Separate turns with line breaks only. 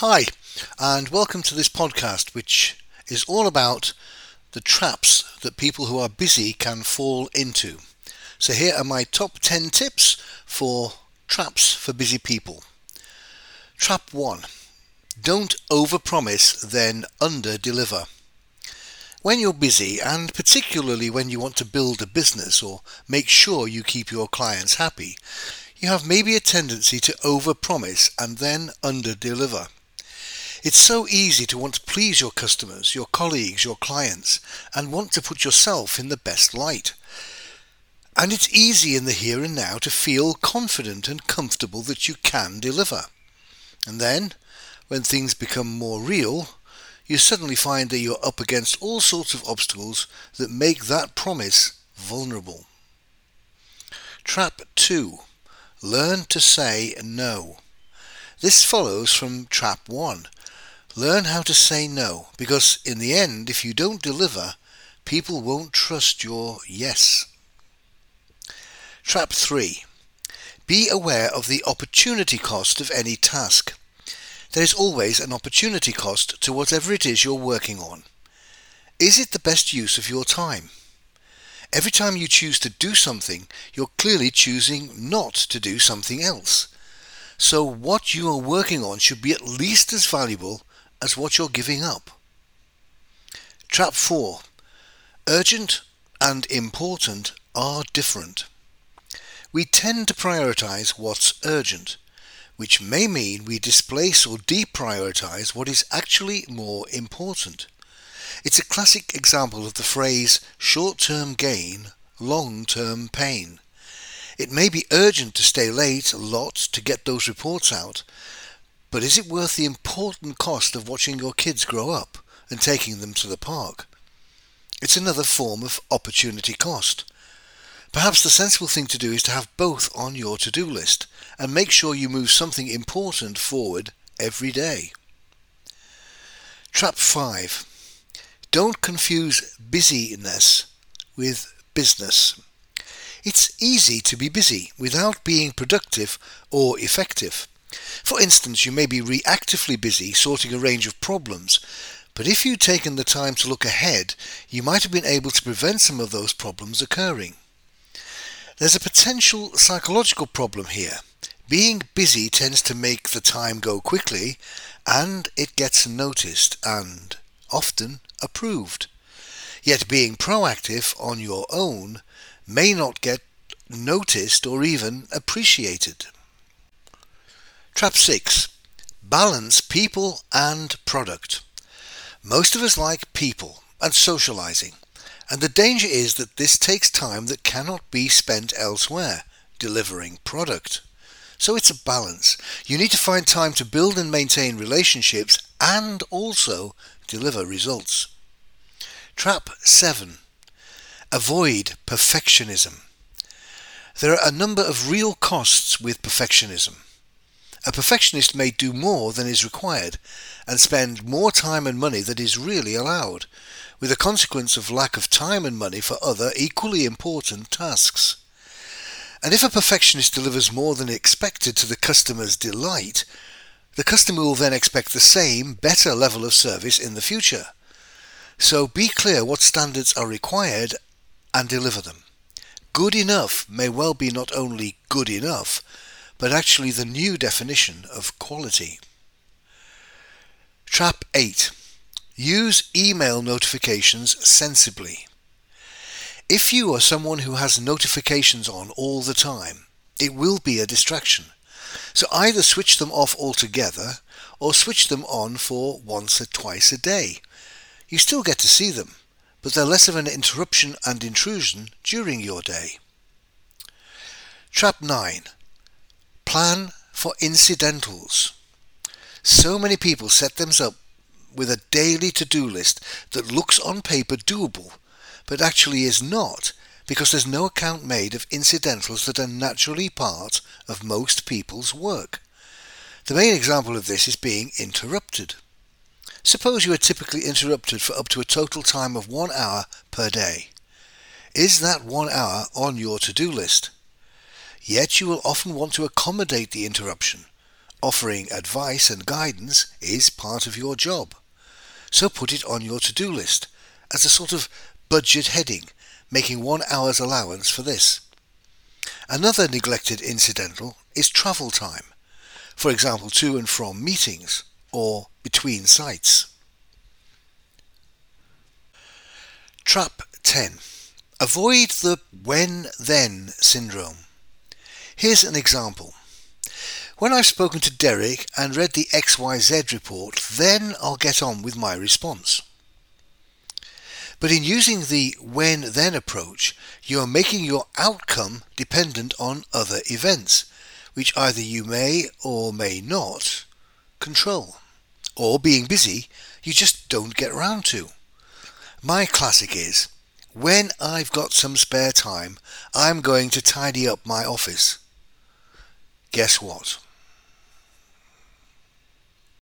Hi, and welcome to this podcast, which is all about the traps that people who are busy can fall into. So, here are my top 10 tips for traps for busy people. Trap 1 Don't overpromise, then underdeliver. When you're busy, and particularly when you want to build a business or make sure you keep your clients happy, you have maybe a tendency to overpromise and then underdeliver. It's so easy to want to please your customers, your colleagues, your clients, and want to put yourself in the best light. And it's easy in the here and now to feel confident and comfortable that you can deliver. And then, when things become more real, you suddenly find that you're up against all sorts of obstacles that make that promise vulnerable. Trap 2. Learn to say no. This follows from trap 1 Learn how to say no, because in the end, if you don't deliver, people won't trust your yes. Trap 3. Be aware of the opportunity cost of any task. There is always an opportunity cost to whatever it is you're working on. Is it the best use of your time? Every time you choose to do something, you're clearly choosing not to do something else. So what you are working on should be at least as valuable as what you're giving up. Trap 4. Urgent and important are different. We tend to prioritize what's urgent, which may mean we displace or deprioritize what is actually more important. It's a classic example of the phrase short term gain, long term pain. It may be urgent to stay late a lot to get those reports out, but is it worth the important cost of watching your kids grow up and taking them to the park? It's another form of opportunity cost. Perhaps the sensible thing to do is to have both on your to-do list and make sure you move something important forward every day. Trap 5. Don't confuse busyness with business. It's easy to be busy without being productive or effective. For instance, you may be reactively busy sorting a range of problems, but if you'd taken the time to look ahead, you might have been able to prevent some of those problems occurring. There's a potential psychological problem here. Being busy tends to make the time go quickly, and it gets noticed and often approved. Yet being proactive on your own may not get noticed or even appreciated. Trap 6. Balance people and product. Most of us like people and socializing, and the danger is that this takes time that cannot be spent elsewhere, delivering product. So it's a balance. You need to find time to build and maintain relationships and also deliver results. Trap 7. Avoid perfectionism. There are a number of real costs with perfectionism. A perfectionist may do more than is required and spend more time and money than is really allowed, with a consequence of lack of time and money for other equally important tasks. And if a perfectionist delivers more than expected to the customer's delight, the customer will then expect the same, better level of service in the future. So be clear what standards are required and deliver them. Good enough may well be not only good enough, but actually the new definition of quality. Trap 8. Use email notifications sensibly. If you are someone who has notifications on all the time, it will be a distraction. So either switch them off altogether or switch them on for once or twice a day. You still get to see them, but they're less of an interruption and intrusion during your day. Trap 9. Plan for incidentals. So many people set themselves up with a daily to-do list that looks on paper doable, but actually is not because there's no account made of incidentals that are naturally part of most people's work. The main example of this is being interrupted. Suppose you are typically interrupted for up to a total time of one hour per day. Is that one hour on your to-do list? Yet you will often want to accommodate the interruption, Offering advice and guidance is part of your job. So put it on your to-do list as a sort of budget heading, making one hour's allowance for this. Another neglected incidental is travel time, for example to and from meetings or between sites. Trap 10. Avoid the when-then syndrome. Here's an example. When I've spoken to Derek and read the XYZ report, then I'll get on with my response. But in using the when then approach, you are making your outcome dependent on other events, which either you may or may not control. Or being busy, you just don't get round to. My classic is, when I've got some spare time, I'm going to tidy up my office. Guess what?